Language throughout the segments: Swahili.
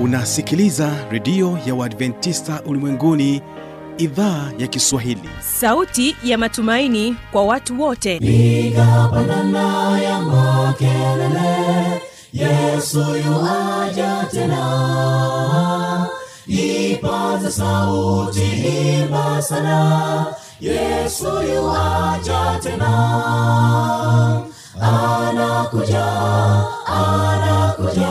unasikiliza redio ya uadventista ulimwenguni idhaa ya kiswahili. Sauti ya matumaini kwa watu wote. Igapanana ya makelele yesu yuaja tena. Ipata sauti imba sana yesu yuaja tena. Anakuja anakuja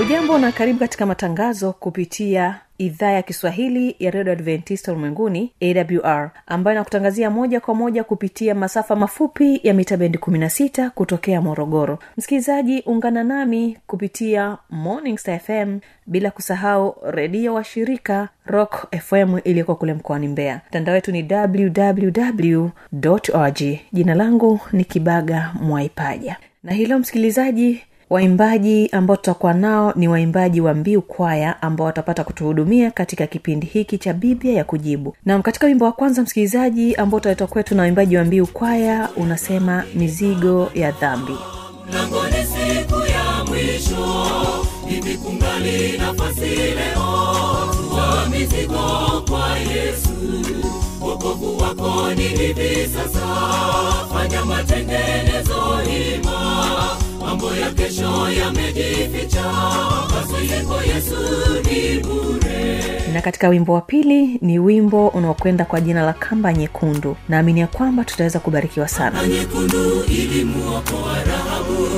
ujambo na karibu katika matangazo kupitia idhaa ya kiswahili ya redio adventista ulimwenguni awr ambayo inakutangazia moja kwa moja kupitia masafa mafupi ya mita bendi 16 kutokea morogoro. Msikilizaji ungana nami kupitia morning star fm bila kusahau redio wa shirika rock fm iliyoko kule mkoani mbeya. Mtandao wetu ni www jina langu ni kibaga mwaipaja. Na hilo msikilizaji waimbaji ambao tutakuwa nao ni waimbaji wa mbiu kwaya ambao watapata kutuhudumia katika kipindi hiki cha biblia ya kujibu. Nam katika wimbo wa kwanza msikilizaji ambao utaletwa kwetu na waimbaji wa mbiu kwaya unasema mizigo ya dhambi. Mlangoni siku ya mwisho hivi nafasi leo. Tua mizigo kwa yesu wokovu wako ni hivi sasa? Fanya matengenezo hima. Mambo ya kesho yamejificha. Pasipo yesu ni bure. Na katika wimbo wa pili ni wimbo unaokwenda kwa jina la kamba nyekundu. Naamini ya kwamba tutaweza kubarikiwa sana. Na nyekundu ilimuokoa rahabu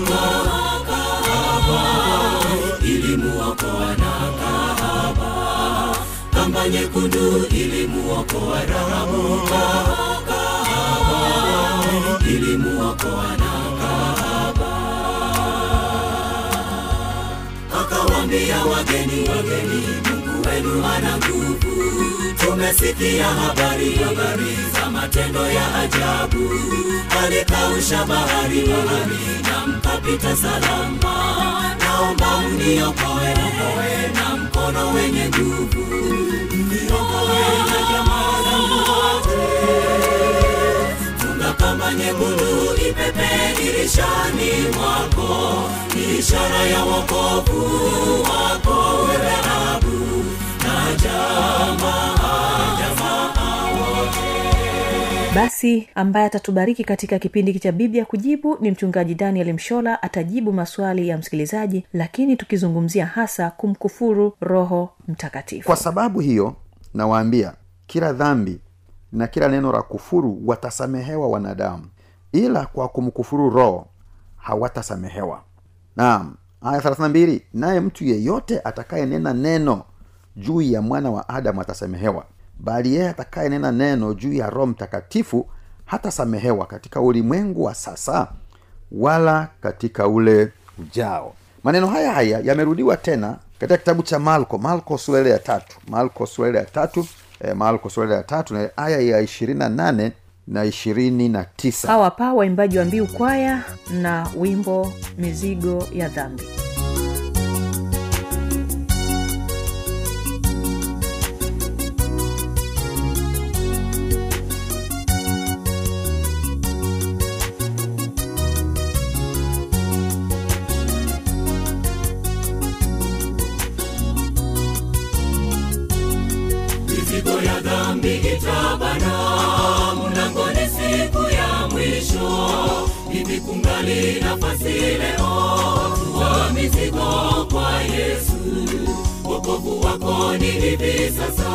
kamba nyekundu ilimuokoa rahabu. Kahaba ilimuokoa na kahaba Akawaambia wageni wageni mungu wenu ana nguvu. Tumesikia habari habari za matendo ya ajabu alikausha bahari bahari na mkapita salama. Naomba uniokoe na mkono wenye nguvu. Mniokoe na jamaa zangu funga kama nyekundu ipepe dirishani mwako. Ishara ya wokovu wako wewe abu na jamaa jamaa wote basi ambaye atatubariki katika kipindi cha biblia kujibu ni mchungaji daniel mshola atajibu maswali ya msikilizaji lakini tukizungumzia hasa kumkufuru roho mtakatifu. Kwa sababu hiyo nawaambia kila dhambi na kila neno la kufuru watasamehewa wanadamu ila kwa kumkufuru roho hawatasamehewa. Naam aya 32 naye mtu yeyote atakayenena neno juu ya mwana wa adamu atasamehewa bali yeye atakayenena neno juu ya roho mtakatifu hatasamehewa katika ulimwengu wa sasa wala katika ule ujao. Maneno haya haya yamerudiwa tena katika kitabu cha malko malko sura ya tatu. Malko sura ya tatu e, malko sura ya tatu na aya ya ishirini na nane na ishirini na tisa. Hawa hapa waimbaji wa mbiu kwaya na wimbo mizigo ya dhambi wokovu wako ni hivi sasa.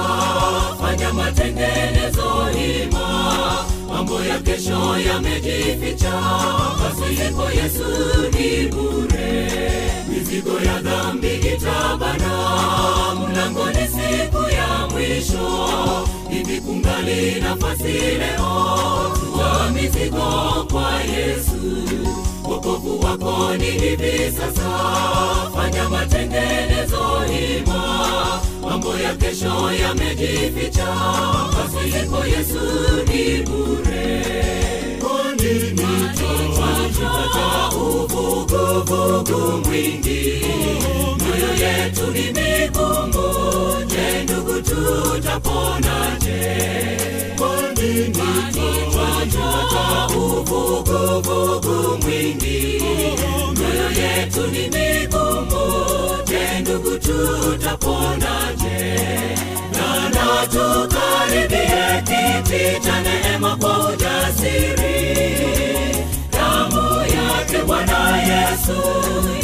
Fanya matengenezo hima. Mambo ya kesho yamejificha. Pasipo yesu ni bure. Mizigo ya dhambi itabana. Mlangoni siku ya mwisho. Hivi kungali nafasi leo. Tuwa mizigo kwa yesu wokovu wako ni hivi sasa. Fanya matengenezo hima. Mambo ya kesho yamejificha. Pasipo yesu ni bure. Twachota uvuguvugu mwingi. Mioyo yetu ni migumu. Je ndugu tutaponaje twachota tukaribie kiti cha neema kwa ujasiri. Damu yake bwana yesu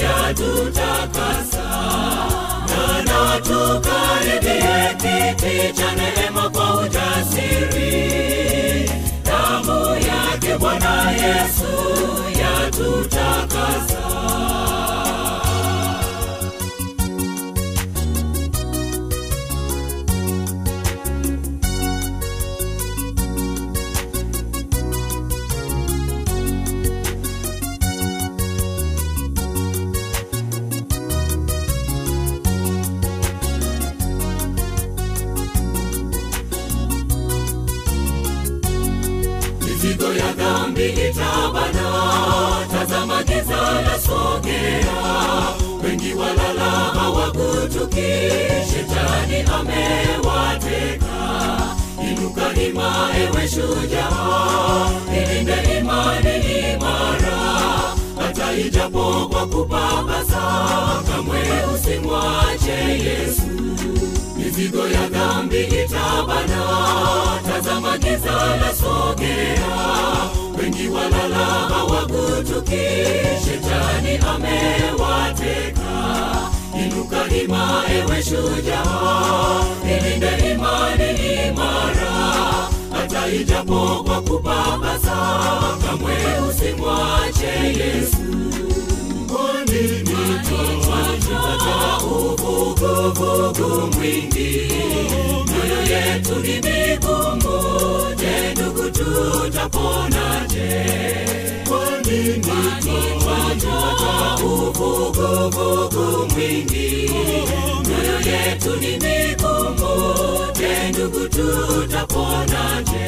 yatutakasa. Nana tukaribie kiti cha neema kwa ujasiri. Damu yake bwana yesu yatutakasa mizigo ya dhambi itabana tazama giza la sogea. Wengi walala hawakutuki shetani amewateka. Inuka ima ewe shujaa ilinde imani imara. Hata ijapo kwa kupapasa kamwe usimwache yesu mizigo ya dhambi itabana. Tazama giza la sogea. Wengi walala hawagutuki, shetani amewateka. Inuka ima ewe shujaa. Ilinde imani imara. Hata ijapo kwa kupapasa kamwe usimwache yesu uvuguvugu mwingi moyo yetu ni migumu. Je ndugu tutaponaje? Twachota uvuguvugu mwingi moyo yetu ni migumu. Je ndugu tutaponaje?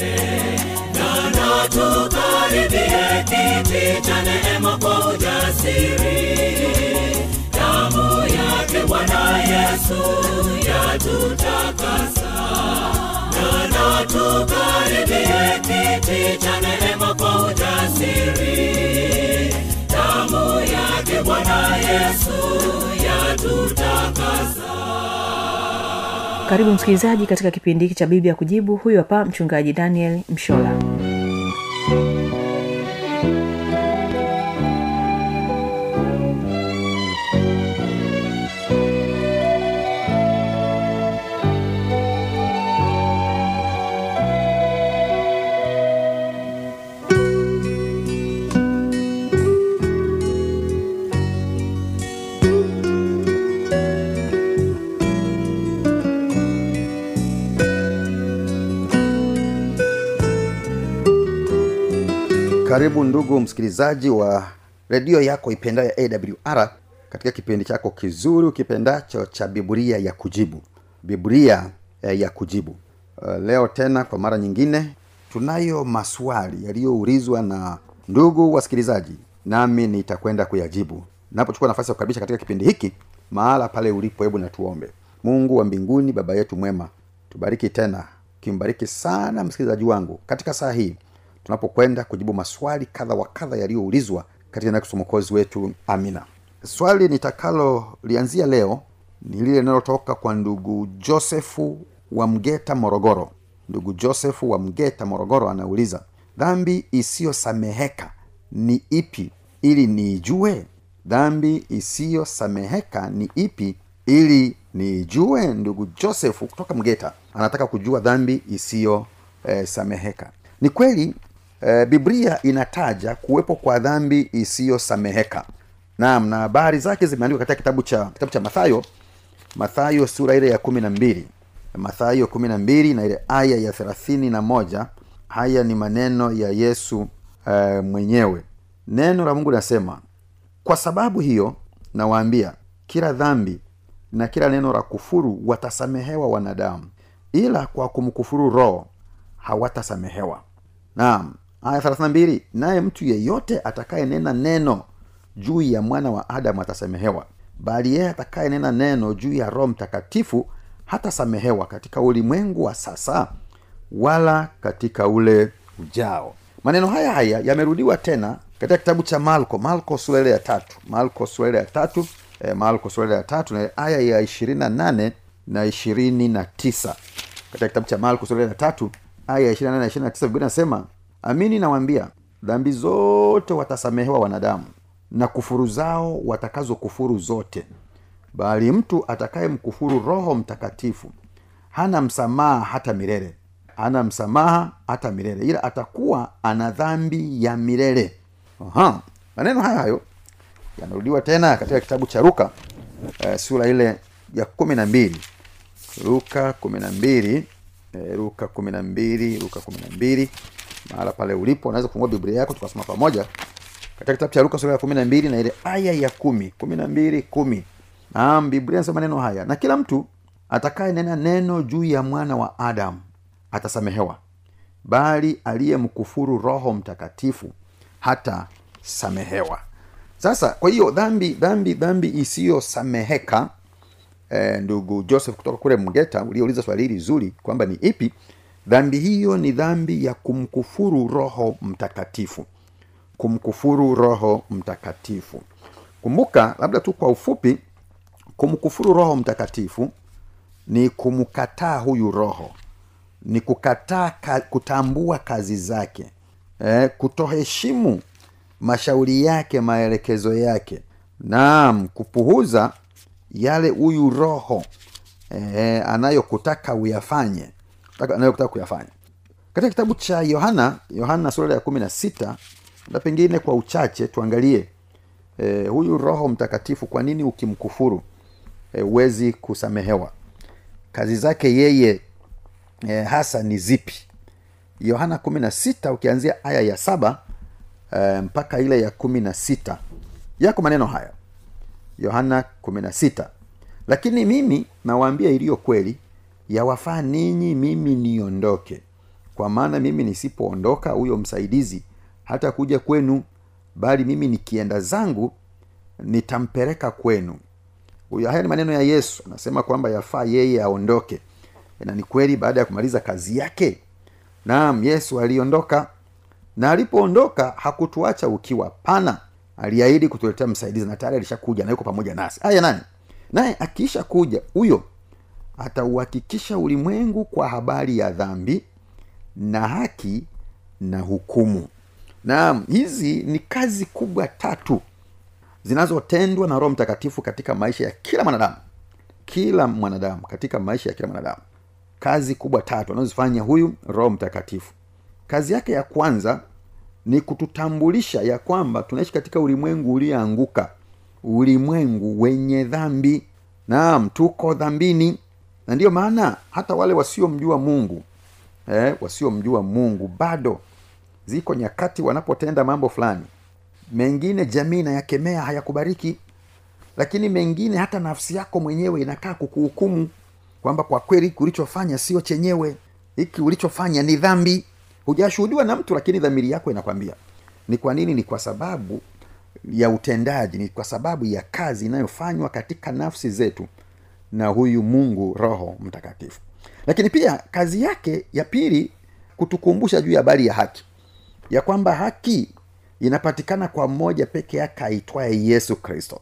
Nana tukaribie kiti cha neema kwa ujasiri bwana yesu yatutakasa. Na tukaribie kiti cha neema kwa ujasiri. Damu yake bwana yesu yatutakasa. Karibu msikilizaji katika kipindi hiki cha biblia kujibu. Huyu hapa mchungaji daniel mshola karibu ndugu msikilizaji wa redio yako ipendayo awr katika kipindi chako kizuri ukipendacho cha biblia ya kujibu. Biblia eh, ya kujibu. Uh, leo tena kwa mara nyingine tunayo maswali yaliyoulizwa na ndugu wasikilizaji nami nitakwenda kuyajibu. Napochukua nafasi ya kukaribisha katika kipindi hiki mahala pale ulipo hebu natuombe mungu wa mbinguni baba yetu mwema tubariki tena kimbariki sana msikilizaji wangu katika saa hii tunapokwenda kujibu maswali kadha wa kadha yaliyoulizwa katika la mwokozi wetu. Amina. Swali nitakalolianzia leo ni lile linalotoka kwa ndugu josefu wa mgeta morogoro. Ndugu josefu wa mgeta morogoro anauliza dhambi isiyosameheka ni ipi ili niijue? Dhambi isiyosameheka ni ipi ili niijue? Ndugu josefu kutoka mgeta anataka kujua dhambi isiyosameheka. Eh, ni kweli eh, biblia inataja kuwepo kwa dhambi isiyosameheka. Naam na habari zake zimeandikwa katika kitabu cha kitabu cha mathayo mathayo sura ile ya kumi na mbili. Mathayo kumi na mbili na ile aya ya thelathini na moja. Haya ni maneno ya yesu e, mwenyewe. Neno la mungu linasema kwa sababu hiyo nawaambia kila dhambi na kila neno la kufuru watasamehewa wanadamu ila kwa kumkufuru roho hawatasamehewa. Naam aya 32 naye mtu yeyote atakayenena neno juu ya mwana wa adamu atasamehewa. Bali yeye atakayenena neno juu ya roho mtakatifu hatasamehewa katika ulimwengu wa sasa wala katika ule ujao. Maneno haya haya yamerudiwa tena katika kitabu cha malko malko sura ya tatu. Malko sura ya tatu e, malko sura ya tatu na aya ya ishirini na nane na ishirini na tisa. Katika kitabu cha malko sura ya tatu aya ya ishirini na ishirini na tisa biblia inasema amini nawambia dhambi zote watasamehewa wanadamu na kufuru zao watakazo kufuru zote. Bali mtu atakaye mkufuru roho mtakatifu hana msamaha hata milele. Hana msamaha hata milele. Ila atakuwa ana dhambi ya milele. Maneno hayo hayo yanarudiwa tena katika kitabu cha ruka eh, sura ile ya kumi na mbili. Luka kumi na mbili eh, luka kumi na mbili luka kumi na mbili mahala pale ulipo unaweza kufungua biblia yako tukasoma pamoja. Katika kitabu cha luka sura ya kumi na mbili na ile aya ya kumi. Kumi na mbili kumi. Naam biblia inasema neno haya na kila mtu atakaye nena neno juu ya mwana wa adamu atasamehewa bali aliyemkufuru roho mtakatifu hata samehewa sasa kwa hiyo dhambi dhambi dhambi isiyosameheka eh, ndugu joseph kutoka kule mgeta uliouliza swali hili zuri kwamba ni ipi dhambi hiyo ni dhambi ya kumkufuru roho mtakatifu. Kumkufuru roho mtakatifu. Kumbuka labda tu kwa ufupi kumkufuru roho mtakatifu ni kumkataa huyu roho. Ni kukataa ka, kutambua kazi zake. Eh, kutoheshimu mashauri yake maelekezo yake. Naam kupuhuza yale huyu roho eh, anayokutaka uyafanye anayokutaka kuyafanya. Katika kitabu cha yohana yohana sura ya kumi na sita na pengine kwa uchache tuangalie e, huyu roho mtakatifu kwa nini ukimkufuru huwezi e, kusamehewa? Kazi zake yeye e, hasa ni zipi? Yohana kumi na sita ukianzia aya ya saba e, mpaka ile ya kumi na sita. Yako maneno haya. Yohana kumi na sita. Lakini mimi nawaambia iliyo kweli yawafaa ninyi mimi niondoke. Kwa maana mimi nisipoondoka huyo msaidizi hata kuja kwenu bali mimi nikienda zangu nitampeleka kwenu. Huyo haya ni maneno ya yesu. Anasema kwamba yafaa yeye aondoke. Na ni kweli baada ya kumaliza kazi yake naam yesu aliondoka. Na alipoondoka hakutuacha ukiwa pana aliahidi kutuletea msaidizi na tayari alishakuja na yuko pamoja nasi. Haya nani? Naye akiisha kuja huyo atauhakikisha ulimwengu kwa habari ya dhambi na haki na hukumu. Naam hizi ni kazi kubwa tatu zinazotendwa na roho mtakatifu katika maisha ya kila mwanadamu. Kila mwanadamu katika maisha ya kila mwanadamu. Kazi kubwa tatu anazozifanya huyu roho mtakatifu. Kazi yake ya kwanza ni kututambulisha ya kwamba tunaishi katika ulimwengu ulioanguka. Ulimwengu wenye dhambi. Naam tuko dhambini na ndiyo maana hata wale wasiomjua mungu eh, wasiomjua mungu bado ziko nyakati wanapotenda mambo fulani. Mengine jamii inayakemea hayakubariki. Lakini mengine hata nafsi yako mwenyewe inakaa kukuhukumu kwamba kwa kweli ulichofanya sio chenyewe. Hiki ulichofanya ni dhambi. Hujashuhudiwa na mtu lakini dhamiri yako inakwambia. Ni kwa nini? Ni kwa sababu ya utendaji ni kwa sababu ya kazi inayofanywa katika nafsi zetu na huyu mungu roho mtakatifu. Lakini pia kazi yake ya pili kutukumbusha juu ya habari ya haki. Ya kwamba haki inapatikana kwa mmoja peke yake aitwaye yesu kristo.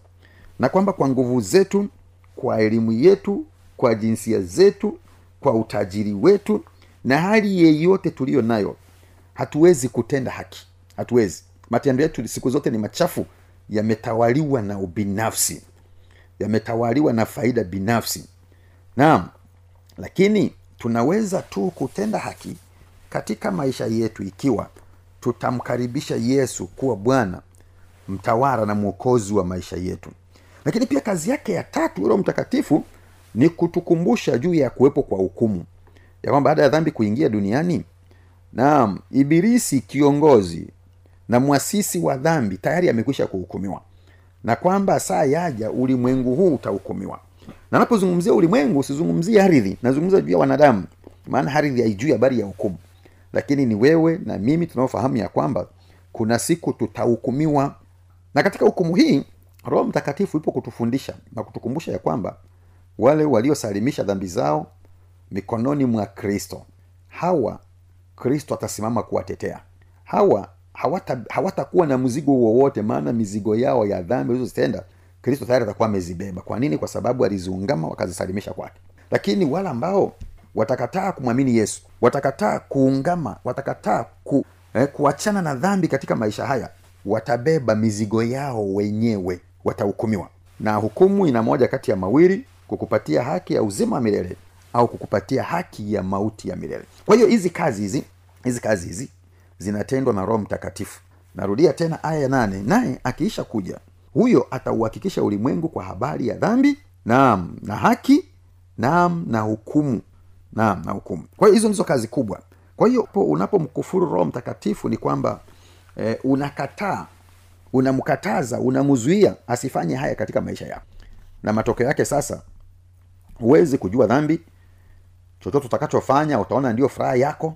Na kwamba kwa nguvu zetu kwa elimu yetu kwa jinsia zetu kwa utajiri wetu na hali yeyote tuliyo nayo hatuwezi kutenda haki. Hatuwezi. Matendo yetu siku zote ni machafu yametawaliwa na ubinafsi yametawaliwa na faida binafsi. Naam lakini tunaweza tu kutenda haki katika maisha yetu ikiwa tutamkaribisha yesu kuwa bwana mtawara na mwokozi wa maisha yetu. Lakini pia kazi yake ya tatu roho mtakatifu ni kutukumbusha juu ya kuwepo kwa hukumu. Ya kwamba baada ya dhambi kuingia duniani naam ibilisi kiongozi na mwasisi wa dhambi tayari amekwisha kuhukumiwa na kwamba saa yaja ulimwengu huu utahukumiwa. Na napozungumzia ulimwengu sizungumzie ardhi nazungumza juu ya wanadamu. Maana ardhi haijui habari ya hukumu. Lakini ni wewe na mimi tunaofahamu ya kwamba kuna siku tutahukumiwa. Na katika hukumu hii roho mtakatifu ipo kutufundisha na kutukumbusha ya kwamba wale waliosalimisha dhambi zao mikononi mwa kristo hawa kristo atasimama kuwatetea. Hawa hawatakuwa hawata na mzigo wowote maana mizigo yao ya dhambi walizozitenda kristo tayari atakuwa amezibeba. Kwa nini? Kwa sababu aliziungama wakazisalimisha kwake. Lakini wale ambao watakataa kumwamini yesu watakataa kuungama watakataa ku, eh, kuachana na dhambi katika maisha haya watabeba mizigo yao wenyewe watahukumiwa. Na hukumu ina moja kati ya mawili kukupatia haki ya uzima wa milele au kukupatia haki ya mauti ya milele. Kwa hiyo hizi kazi hizi hizi kazi hizi zinatendwa na roho mtakatifu. Narudia tena aya ya nane naye akiisha kuja huyo atauhakikisha ulimwengu kwa habari ya dhambi naam na haki naam na hukumu naam na hukumu. Kwa hiyo hizo ndizo kazi kubwa. Kwa hiyo unapomkufuru roho mtakatifu ni kwamba eh, unakataa unamkataza unamzuia asifanye haya katika maisha yako. Na matokeo yake sasa huwezi kujua dhambi. Chochote utakachofanya utaona ndio furaha yako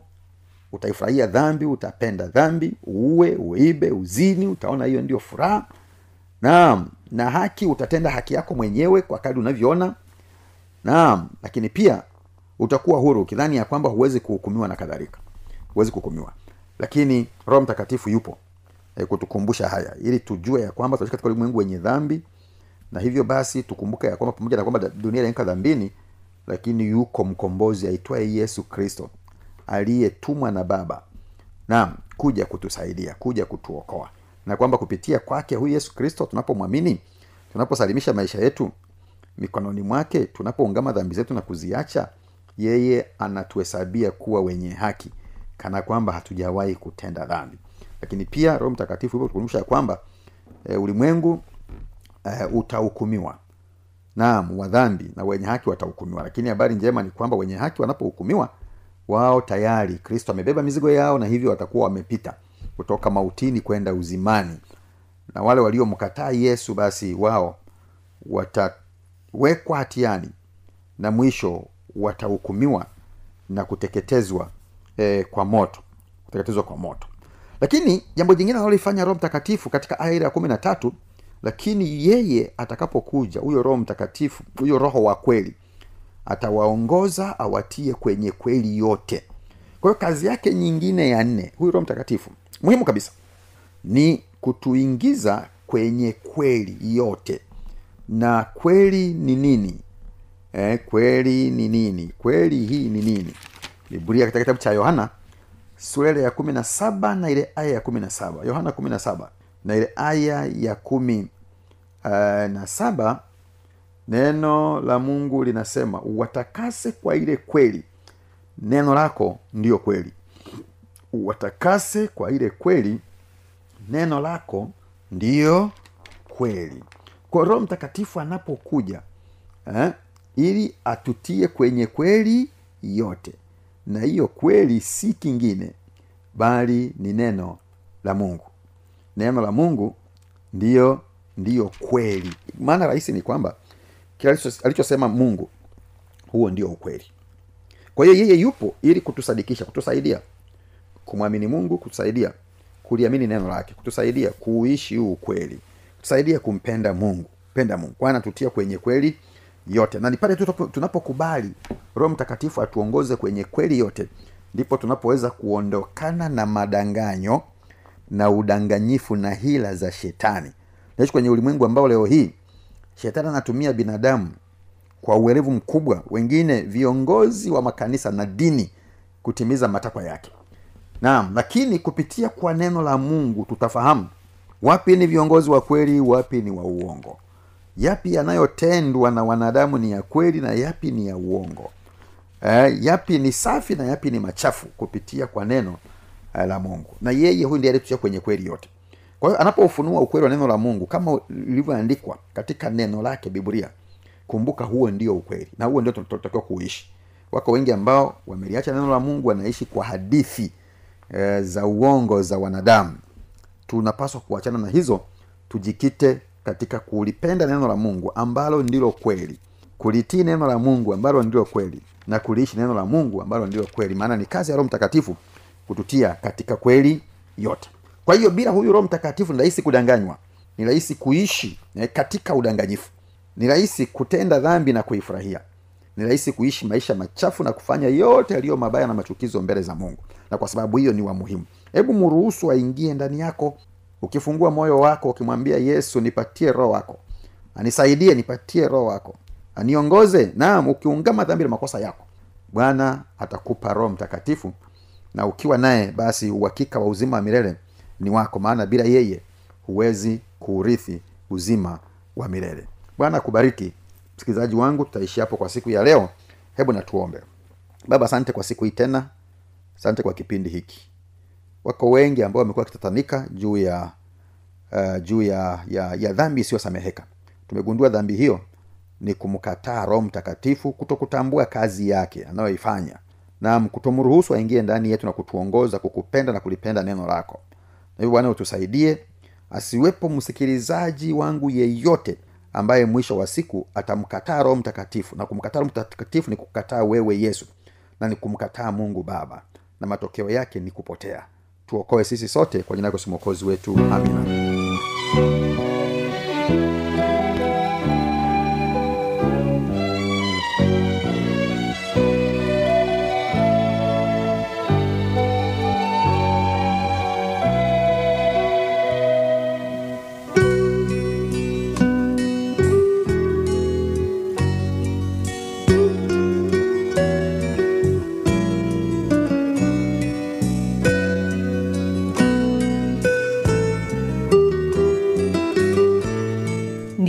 utaifurahia dhambi utapenda dhambi uue uibe uzini utaona hiyo ndio furaha. Naam na haki utatenda haki yako mwenyewe kwa kadi unavyoona. Naam lakini pia utakuwa huru ukidhani ya kwamba huwezi kuhukumiwa na kadhalika. Huwezi kuhukumiwa. Lakini roho mtakatifu yupo e, kutukumbusha haya. Ili tujue ya kwamba tunaishi katika ulimwengu wenye dhambi na hivyo basi tukumbuke ya kwamba pamoja na kwamba dunia inainka dhambini lakini yuko mkombozi aitwaye yesu kristo aliyetumwa na baba. Naam kuja kutusaidia kuja kutuokoa. Na kwamba kupitia kwake huyu yesu kristo tunapomwamini tunaposalimisha maisha yetu mikononi mwake tunapoungama dhambi zetu na kuziacha yeye anatuhesabia kuwa wenye haki kana kwamba hatujawahi kutenda dhambi. Lakini pia roho mtakatifu hivyo kwamba e, ulimwengu e, utahukumiwa. Naam wa dhambi na wenye haki watahukumiwa. Lakini habari njema ni kwamba wenye haki wanapohukumiwa wao tayari kristo amebeba mizigo yao na hivyo watakuwa wamepita kutoka mautini kwenda uzimani. Na wale waliomkataa yesu basi wao watawekwa hatiani na mwisho watahukumiwa na kuteketezwa eh, kwa moto kuteketezwa kwa moto. Lakini jambo jingine analolifanya roho mtakatifu katika aya ile ya kumi na tatu lakini yeye atakapokuja huyo roho mtakatifu huyo roho wa kweli atawaongoza awatie kwenye kweli yote. Kwa hiyo kazi yake nyingine ya nne huyu roho mtakatifu muhimu kabisa ni kutuingiza kwenye kweli yote. Na kweli ni nini? Eh, kweli ni nini? Kweli hii ni nini? Biblia katika kitabu cha yohana sura ile ya kumi na saba na ile aya ya kumi na saba. Yohana kumi na saba na ile aya ya kumi uh, na saba neno la mungu linasema uwatakase kwa ile kweli. Neno lako ndiyo kweli. Uwatakase kwa ile kweli neno lako ndiyo kweli. Kwa roho mtakatifu anapokuja eh, ili atutie kwenye kweli yote. Na hiyo kweli si kingine bali ni neno la mungu. Neno la mungu ndiyo ndiyo kweli. Maana rahisi ni kwamba kile alichosema mungu huo ndio ukweli. Kwa hiyo yeye yupo ili kutusadikisha kutusaidia. Kumwamini mungu kutusaidia kuliamini neno lake kutusaidia kuuishi huu ukweli kutusaidia kumpenda mungu penda mungu. Kwa anatutia kwenye kweli yote. Na ni pale tunapokubali roho mtakatifu atuongoze kwenye kweli yote ndipo tunapoweza kuondokana na madanganyo na udanganyifu na hila za shetani. Naishi kwenye ulimwengu ambao leo hii shetani anatumia binadamu kwa uwerevu mkubwa wengine viongozi wa makanisa na dini kutimiza matakwa yake. Naam lakini kupitia kwa neno la mungu tutafahamu wapi ni viongozi wa kweli wapi ni wa uongo. Yapi yanayotendwa na wanadamu ni ya kweli na yapi ni ya uongo. Eh, yapi ni safi na yapi ni machafu kupitia kwa neno eh, la mungu. Na yeye huyu ndiye aliyetutia kwenye kweli yote kwa hiyo anapoufunua ukweli wa neno la mungu kama ilivyoandikwa katika neno lake biblia kumbuka huo ndio ukweli na huo ndio tunatakiwa kuishi. Wako wengi ambao wameliacha neno la mungu wanaishi kwa hadithi e, za uongo za wanadamu. Tunapaswa kuachana na hizo tujikite katika kulipenda neno la mungu ambalo ndilo kweli kulitii neno la mungu ambalo ndilo kweli na kuliishi neno la mungu ambalo ndilo kweli. Maana ni kazi ya roho mtakatifu kututia katika kweli yote kwa hiyo bila huyu roho mtakatifu ni rahisi kudanganywa ni rahisi kuishi eh, katika udanganyifu. Ni rahisi kutenda dhambi na kuifurahia. Ni rahisi kuishi maisha machafu na kufanya yote yaliyo mabaya na machukizo mbele za mungu. Na kwa sababu hiyo ni wa muhimu. Hebu mruhusu aingie ndani yako. Ukifungua moyo wako ukimwambia yesu nipatie roho wako. Anisaidie nipatie roho wako. Aniongoze. Naam ukiungama dhambi na makosa yako bwana atakupa roho mtakatifu. Na ukiwa naye basi uhakika wa uzima wa milele ni wako maana bila yeye huwezi kuurithi uzima wa milele. Bwana akubariki. Msikilizaji wangu tutaishi hapo kwa siku ya leo. Hebu natuombe baba asante kwa siku hii tena. Asante kwa kipindi hiki. Wako wengi ambao wamekuwa wakitatanika juu ya uh, juu ya, ya, ya dhambi isiyosameheka. Tumegundua dhambi hiyo ni kumkataa roho mtakatifu kutokutambua kazi yake anayoifanya. Nam kutomruhusu aingie ndani yetu na kutuongoza kukupenda na kulipenda neno lako hivyo bwana utusaidie. Asiwepo msikilizaji wangu yeyote ambaye mwisho wa siku atamkataa roho mtakatifu. Na kumkataa roho mtakatifu ni kukataa wewe yesu na ni kumkataa mungu baba. Na matokeo yake ni kupotea. Tuokoe sisi sote kwa jina yako Yesu mwokozi wetu. Amina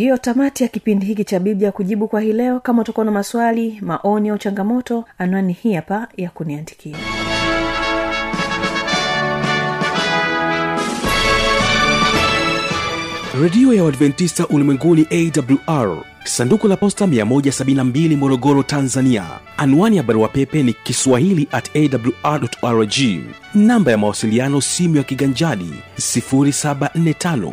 ndiyo tamati ya kipindi hiki cha biblia kujibu kwa hii leo. Kama utakuwa na maswali maoni au changamoto anwani hii hapa ya kuniandikia. Redio ya uadventista ulimwenguni awr sanduku la posta 172 morogoro tanzania. Anwani ya barua pepe ni kiswahili at awrrg namba ya mawasiliano simu ya kiganjadi 745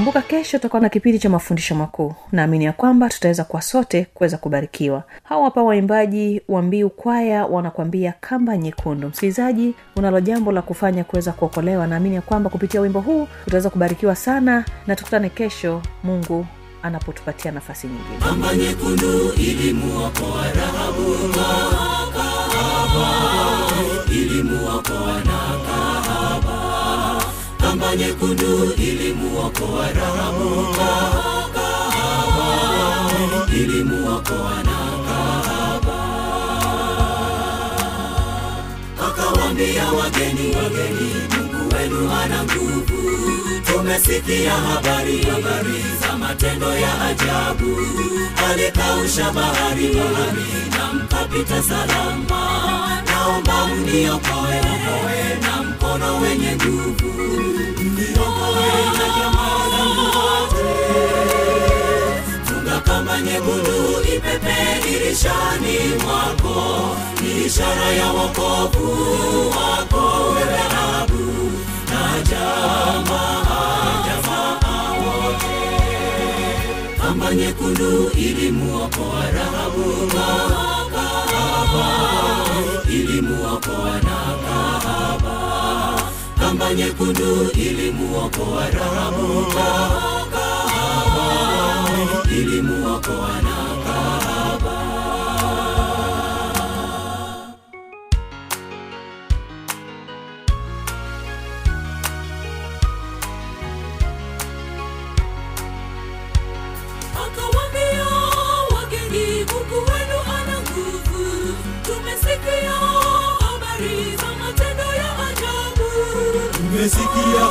kumbuka kesho tutakuwa na kipindi cha mafundisho makuu. Naamini ya kwamba tutaweza kwa sote kuweza kubarikiwa. Hawa hapa waimbaji wa mbiu kwaya wanakwambia kamba nyekundu. Msikilizaji unalo jambo la kufanya kuweza kuokolewa. Naamini ya kwamba kupitia wimbo huu utaweza kubarikiwa sana na tukutane kesho. Mungu anapotupatia nafasi nyingine. Kamba nyekundu ilimuokoa rahabu ilimuokoa na kahaba kamba nyekundu ilimuokoa rahabu. Kahaba ilimuokoa na kahaba akawambia wageni wageni mungu wenu ana nguvu. Tumesikia habari habari za matendo ya ajabu. Alikausha bahari bahari na mkapita salama. Naomba mniokoe okoe na mkono wenye nguvu na nyekundu ipepe dirishani mwako ni ishara ya wokovu wako wewe Rahabu na jamaa jamaa wote kamba nyekundu ilimuokoa Rahabu kahaba ilimuokoa na kahaba kamba nyekundu ilimuokoa Rahabu. Ilimuokoa na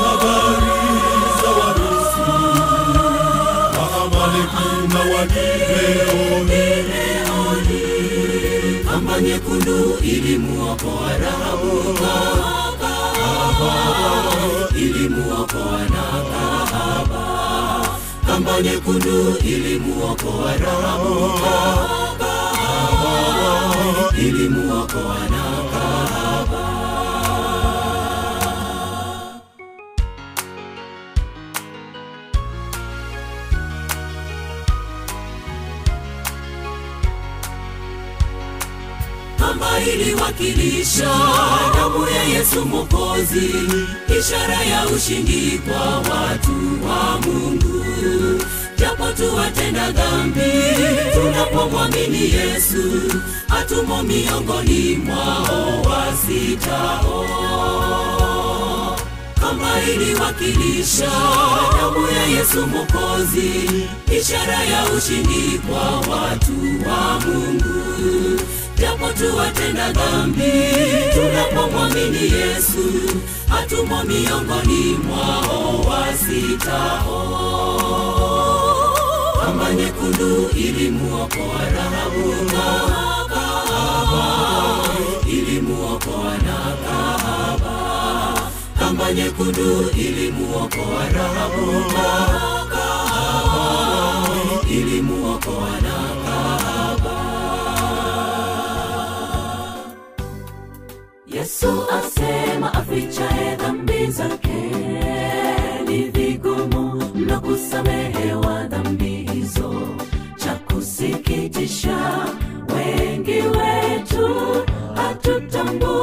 habari za warusi waamaleki na wagibeoni nyekundu ilimuokoa rahabu. Ilimuokoa na kahaba. Kamba nyekundu ilimuokoa rahabu. Ilimuokoa na kahaba kamba iliwakilisha damu ya yesu Mwokozi, ishara ya ushindi kwa watu wa mungu. Japo tuwatenda dhambi tunapomwamini yesu hatumo miongoni mwao wasitao. Kama iliwakilisha damu ya yesu Mwokozi, ishara ya ushindi kwa watu wa mungu japo tuwatenda dhambi. Tunapomwamini yesu hatumo miongoni mwao wasitao. Kamba nyekundu ilimuokoa rahabu kahaba ilimuokoa na kahaba. Kamba nyekundu ilimuokoa rahabu kahaba ilimuokoa yesu asema afichaye dhambi zake ni vigumu mno kusamehewa dhambi hizo. Cha kusikitisha wengi wetu hatutambui